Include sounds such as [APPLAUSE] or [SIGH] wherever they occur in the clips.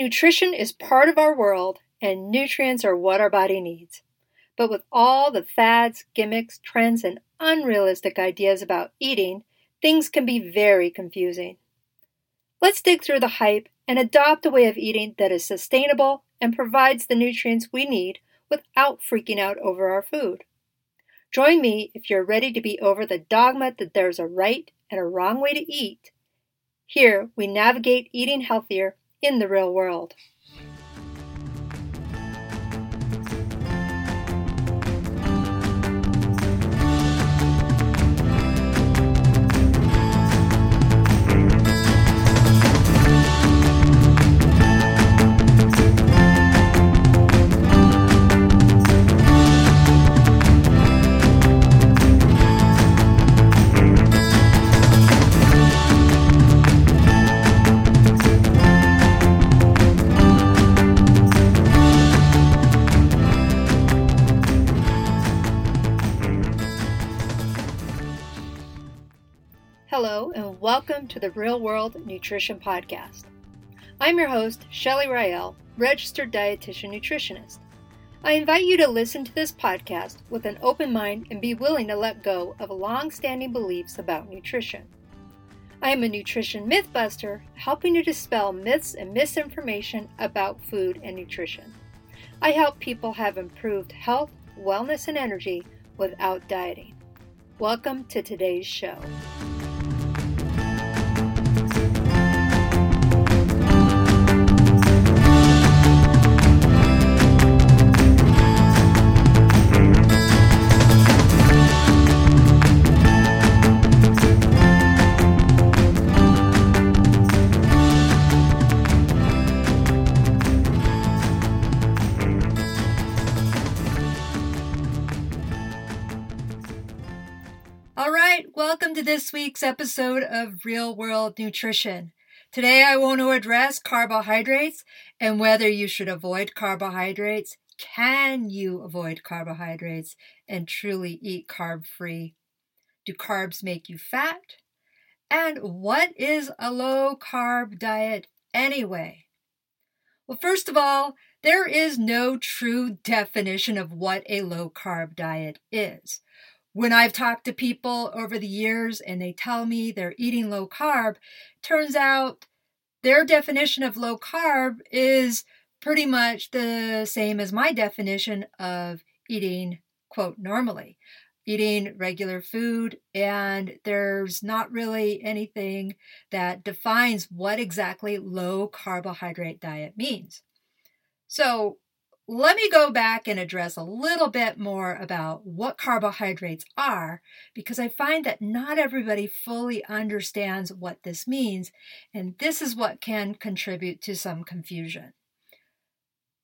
Nutrition is part of our world, and nutrients are what our body needs. But with all the fads, gimmicks, trends, and unrealistic ideas about eating, things can be very confusing. Let's dig through the hype and adopt a way of eating that is sustainable and provides the nutrients we need without freaking out over our food. Join me if you're ready to be over the dogma that there's a right and a wrong way to eat. Here, we navigate eating healthier in the real world. Hello, and welcome to the Real World Nutrition Podcast. I'm your host, Shelly Rael, registered dietitian nutritionist. I invite you to listen to this podcast with an open mind and be willing to let go of long standing beliefs about nutrition. I am a nutrition mythbuster, helping to dispel myths and misinformation about food and nutrition. I help people have improved health, wellness, and energy without dieting. Welcome to today's show. Week's episode of Real World Nutrition. Today I want to address carbohydrates and whether you should avoid carbohydrates. Can you avoid carbohydrates and truly eat carb free? Do carbs make you fat? And what is a low carb diet anyway? Well, first of all, there is no true definition of what a low carb diet is when I've talked to people over the years and they tell me they're eating low carb, turns out their definition of low carb is pretty much the same as my definition of eating, quote, normally, eating regular food. And there's not really anything that defines what exactly low carbohydrate diet means. So let me go back and address a little bit more about what carbohydrates are because I find that not everybody fully understands what this means, and this is what can contribute to some confusion.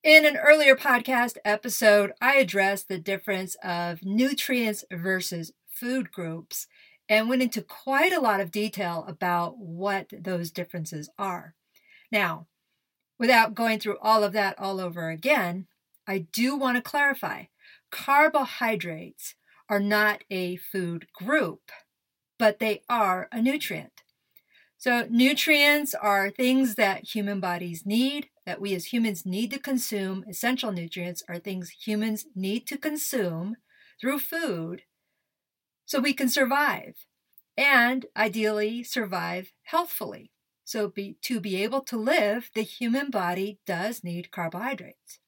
In an earlier podcast episode, I addressed the difference of nutrients versus food groups and went into quite a lot of detail about what those differences are. Now, without going through all of that all over again, I do want to clarify carbohydrates are not a food group, but they are a nutrient. So, nutrients are things that human bodies need, that we as humans need to consume. Essential nutrients are things humans need to consume through food so we can survive and ideally survive healthfully. So, be, to be able to live, the human body does need carbohydrates.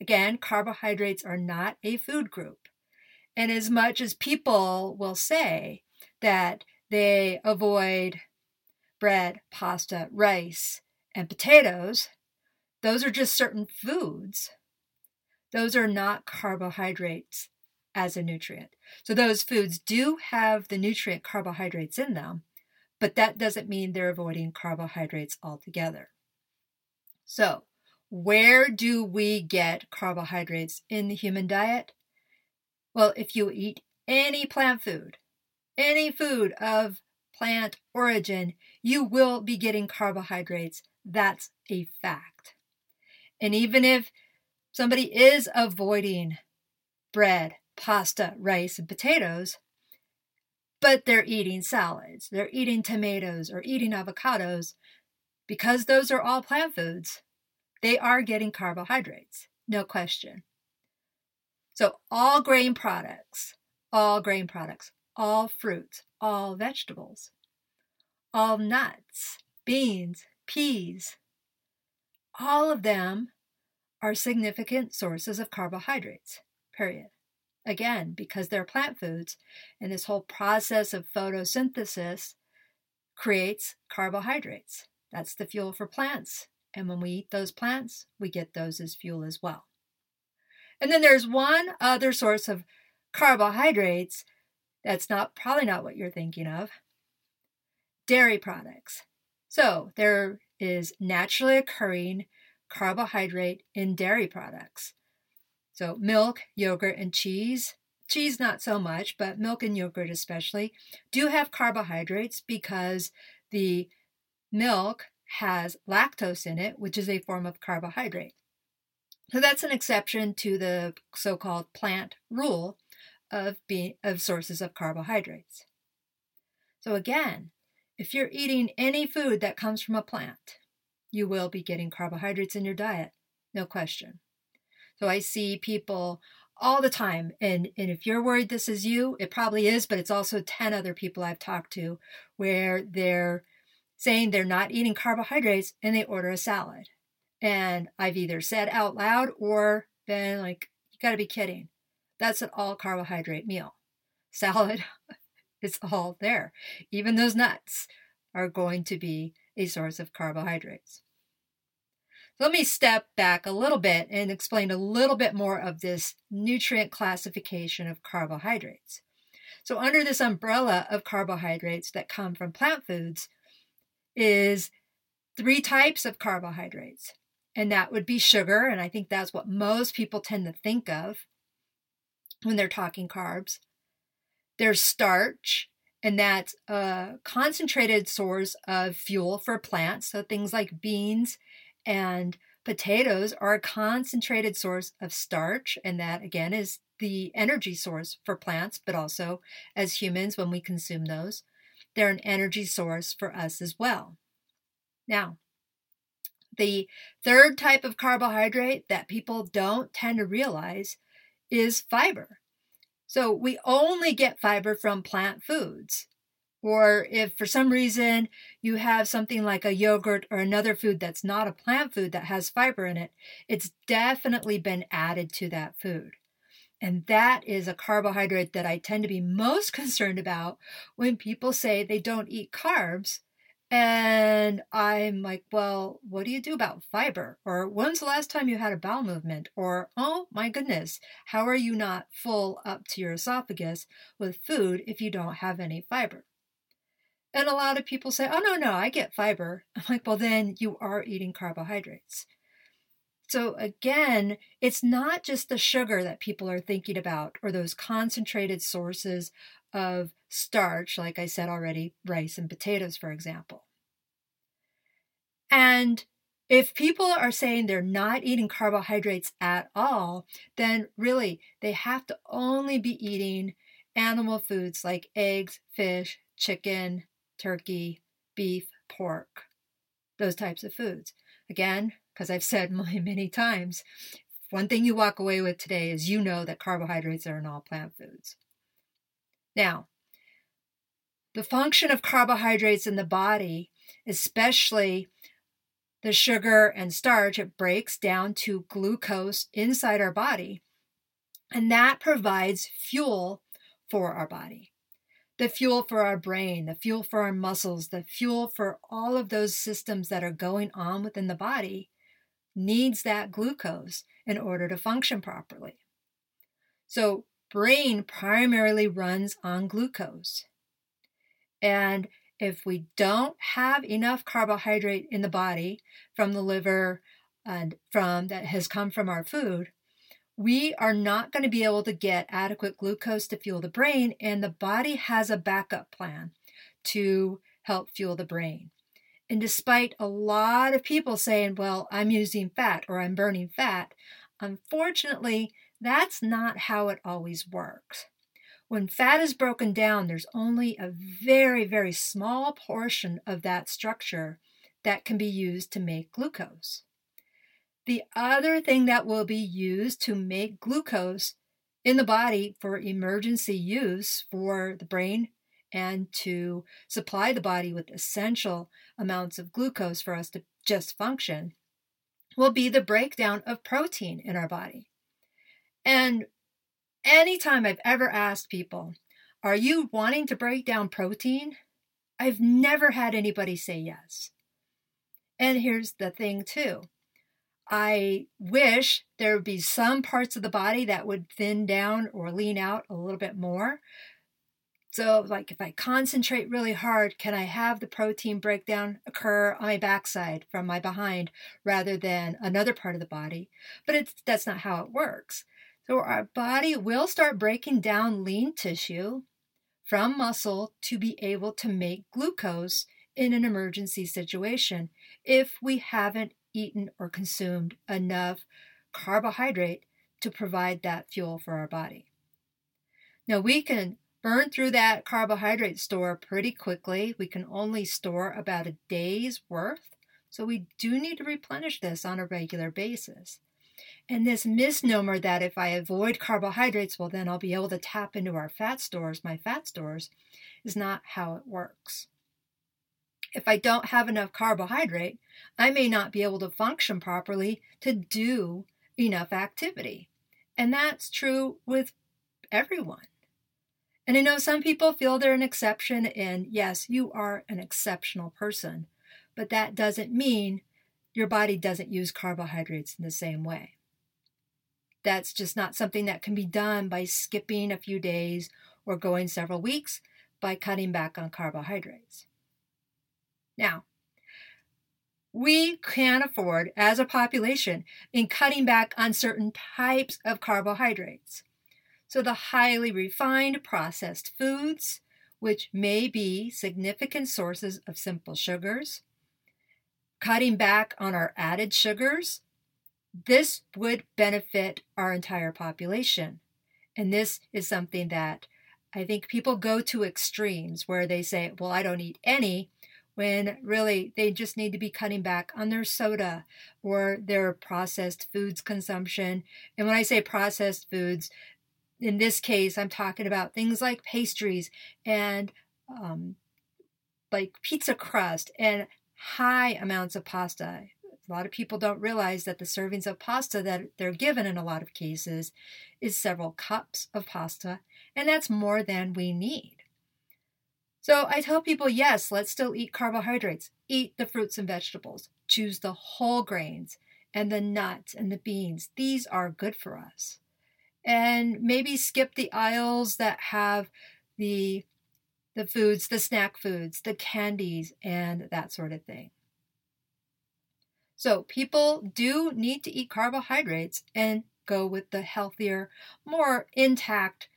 Again, carbohydrates are not a food group. And as much as people will say that they avoid bread, pasta, rice, and potatoes, those are just certain foods. Those are not carbohydrates as a nutrient. So those foods do have the nutrient carbohydrates in them, but that doesn't mean they're avoiding carbohydrates altogether. So where do we get carbohydrates in the human diet? Well, if you eat any plant food, any food of plant origin, you will be getting carbohydrates. That's a fact. And even if somebody is avoiding bread, pasta, rice, and potatoes, but they're eating salads, they're eating tomatoes, or eating avocados, because those are all plant foods, they are getting carbohydrates, no question. So, all grain products, all grain products, all fruits, all vegetables, all nuts, beans, peas, all of them are significant sources of carbohydrates, period. Again, because they're plant foods, and this whole process of photosynthesis creates carbohydrates. That's the fuel for plants. And when we eat those plants, we get those as fuel as well. And then there's one other source of carbohydrates that's not probably not what you're thinking of. Dairy products. So there is naturally occurring carbohydrate in dairy products. So milk, yogurt, and cheese. Cheese, not so much, but milk and yogurt especially do have carbohydrates because the milk has lactose in it, which is a form of carbohydrate. So that's an exception to the so-called plant rule of being of sources of carbohydrates. So again, if you're eating any food that comes from a plant, you will be getting carbohydrates in your diet, no question. So I see people all the time, and, and if you're worried this is you, it probably is, but it's also 10 other people I've talked to where they're saying they're not eating carbohydrates and they order a salad. And I've either said out loud or been like, you gotta be kidding. That's an all carbohydrate meal. [LAUGHS] Salad [LAUGHS] is all there. Even those nuts are going to be a source of carbohydrates. Let me step back a little bit and explain a little bit more of this nutrient classification of carbohydrates. So, under this umbrella of carbohydrates that come from plant foods, is three types of carbohydrates. And that would be sugar, and I think that's what most people tend to think of when they're talking carbs. There's starch, and that's a concentrated source of fuel for plants. So things like beans and potatoes are a concentrated source of starch, and that again is the energy source for plants, but also as humans when we consume those. They're an energy source for us as well. Now, the third type of carbohydrate that people don't tend to realize is fiber. So we only get fiber from plant foods. Or if for some reason you have something like a yogurt or another food that's not a plant food that has fiber in it, it's definitely been added to that food. And that is a carbohydrate that I tend to be most [LAUGHS] concerned about when people say they don't eat carbs. And I'm like, well, what do you do about fiber? Or when's the last time you had a bowel movement? Or, oh my goodness, how are you not full up to your esophagus with food if you don't have any fiber? And a lot of people say, oh, no, no, I get fiber. I'm like, well, then you are eating carbohydrates. So again, it's not just the sugar that people are thinking about or those concentrated sources of starch, like I said already, rice and potatoes, for example. And if people are saying they're not eating carbohydrates at all, then really they have to only be eating animal foods like eggs, fish, chicken, turkey, beef, pork, those types of foods. Again, because I've said [LAUGHS] many, times, one thing you walk away with today is you know that carbohydrates are in all plant foods. Now, the function of carbohydrates in the body, especially the sugar and starch, it breaks down to glucose inside our body, and that provides fuel for our body. The fuel for our brain, the fuel for our muscles, the fuel for all of those systems that are going on within the body needs that glucose in order to function properly. So, brain primarily runs on glucose. And if we don't have enough carbohydrate in the body from the liver and from that has come from our food, we are not going to be able to get adequate glucose to fuel the brain, and the body has a backup plan to help fuel the brain. And despite a lot of people saying, well, I'm using fat or I'm burning fat, unfortunately, that's not how it always works. When fat is broken down, there's only a very, very small portion of that structure that can be used to make glucose. The other thing that will be used to make glucose in the body for emergency use for the brain and to supply the body with essential amounts of glucose for us to just function will be the breakdown of protein in our body. And anytime I've ever asked people, are you wanting to break down protein? I've never had anybody say yes. And here's the thing, too. I wish there would be some parts of the body that would thin down or lean out a little bit more. So, like if I concentrate really hard, can I have the protein breakdown occur on my backside from my behind rather than another part of the body? But it's that's not how it works. So our body will start breaking down lean tissue from muscle to be able to make glucose in an emergency situation if we haven't eaten or consumed enough carbohydrate to provide that fuel for our body. Now we can burn through that carbohydrate store pretty quickly. We can only store about a day's worth, so we do need to replenish this on a regular basis. And this misnomer that if I avoid carbohydrates, well, then I'll be able to tap into our fat stores, my fat stores, is not how it works. If I don't have enough carbohydrate, I may not be able to function properly to do enough activity. And that's true with everyone. And I know some people feel they're an exception, and yes, you are an exceptional person, but that doesn't mean your body doesn't use carbohydrates in the same way. That's just not something that can be done by skipping a few days or going several weeks by cutting back on carbohydrates. Now, we can afford as a population in cutting back on certain types of carbohydrates. So, the highly refined processed foods, which may be significant sources of simple sugars, cutting back on our added sugars, this would benefit our entire population. And this is something that I think people go to extremes where they say, well, I don't eat any, when really they just need to be cutting back on their soda or their processed foods consumption. And when I say processed foods, in this case, I'm talking about things like pastries and um, like pizza crust and high amounts of pasta. A lot of people don't realize that the servings of pasta that they're given in a lot of cases is several cups of pasta, and that's more than we need. So I tell people, yes, let's still eat carbohydrates. Eat the fruits and vegetables. Choose the whole grains and the nuts and the beans. These are good for us and maybe skip the aisles that have the the foods, the snack foods, the candies, and that sort of thing. So, people do need to eat carbohydrates and go with the healthier, more intact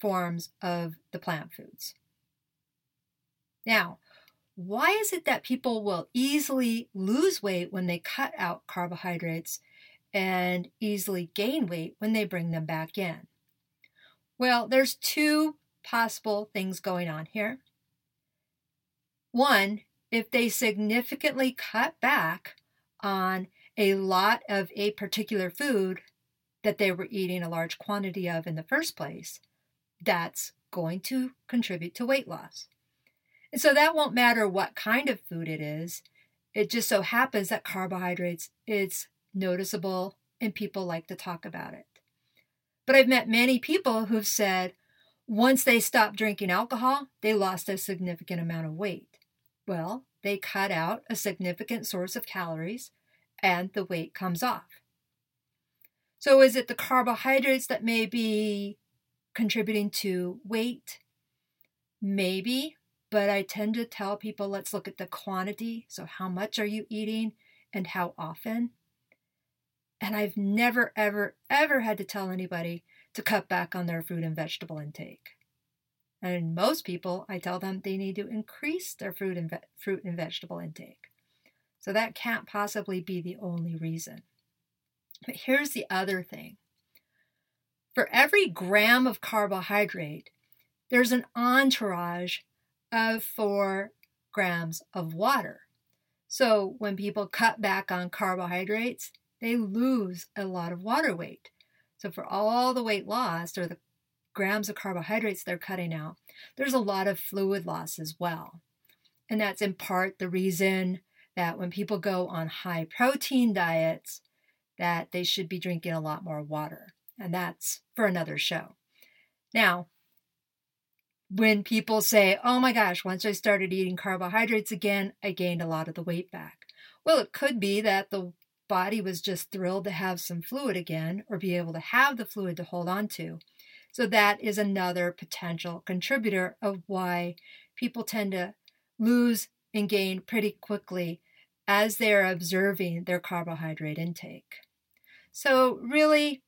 forms of the plant foods. Now, why is it that people will easily lose weight when they cut out carbohydrates and easily gain weight when they bring them back in? Well, there's two possible things going on here. One, if they significantly cut back on a lot of a particular food that they were eating a large quantity of in the first place, that's going to contribute to weight loss. And so that won't matter what kind of food it is. It just so happens that carbohydrates it's noticeable, and people like to talk about it. But I've met many people who've said once they stopped drinking alcohol, they lost a significant amount of weight. Well, they cut out a significant source of calories and the weight comes off. So, is it the carbohydrates that may be contributing to weight? Maybe, but I tend to tell people let's look at the quantity. So, how much are you eating and how often? And I've never, ever, ever had to tell anybody to cut back on their fruit and vegetable intake. And most people, I tell them they need to increase their fruit and, ve- fruit and vegetable intake. So that can't possibly be the only reason. But here's the other thing for every gram of carbohydrate, there's an entourage of four grams of water. So when people cut back on carbohydrates, they lose a lot of water weight. So, for all the weight lost or the grams of carbohydrates they're cutting out, there's a lot of fluid loss as well. And that's in part the reason that when people go on high protein diets, that they should be drinking a lot more water. And that's for another show. Now, when people say, oh my gosh, once I started eating carbohydrates again, I gained a lot of the weight back. Well, it could be that the body was just thrilled to have some fluid again or be able to have the fluid to hold on to. So that is another potential contributor of why people tend to lose and gain pretty quickly as they're observing their carbohydrate intake. So, really,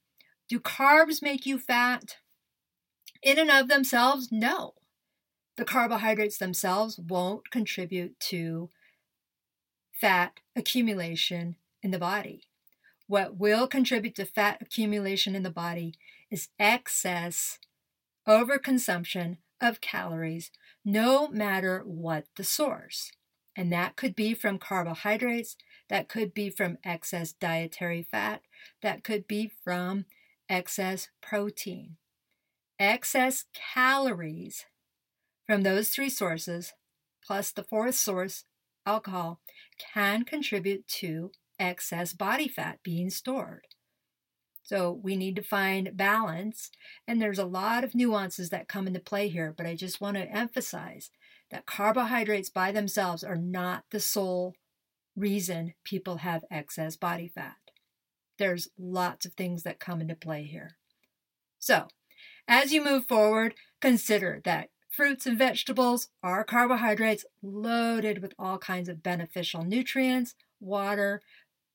do carbs make you fat? In and of themselves, no. The carbohydrates themselves won't contribute to fat accumulation in the body. What will contribute to fat accumulation in the body is excess overconsumption of calories, no matter what the source. And that could be from carbohydrates, that could be from excess dietary fat, that could be from excess protein. Excess calories from those three sources, plus the fourth source, alcohol, can contribute to excess body fat being stored. So we need to find balance, and there's a lot of nuances that come into play here, but I just want to emphasize that carbohydrates by themselves are not the sole reason people have excess body fat. There's lots of things that come into play here. So, as you move forward, consider that fruits and vegetables are carbohydrates loaded with all kinds of beneficial nutrients, water,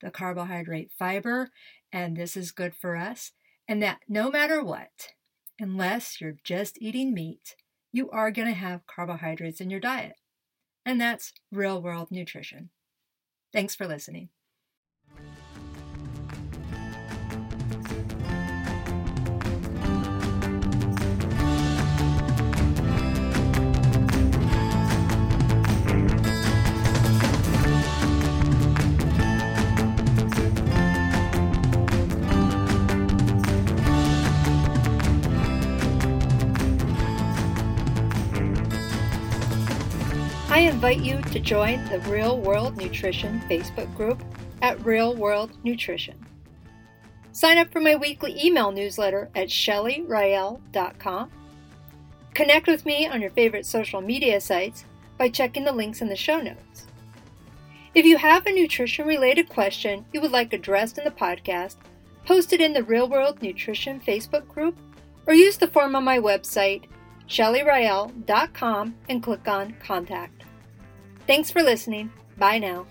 the carbohydrate fiber, and this is good for us. And that no matter what, unless you're just eating meat, you are going to have carbohydrates in your diet. And that's real world nutrition. Thanks for listening. I invite you to join the Real World Nutrition Facebook group at Real World Nutrition. Sign up for my weekly email newsletter at shellyrael.com. Connect with me on your favorite social media sites by checking the links in the show notes. If you have a nutrition related question you would like addressed in the podcast, post it in the Real World Nutrition Facebook group or use the form on my website, shellyrael.com, and click on Contact. Thanks for listening. Bye now.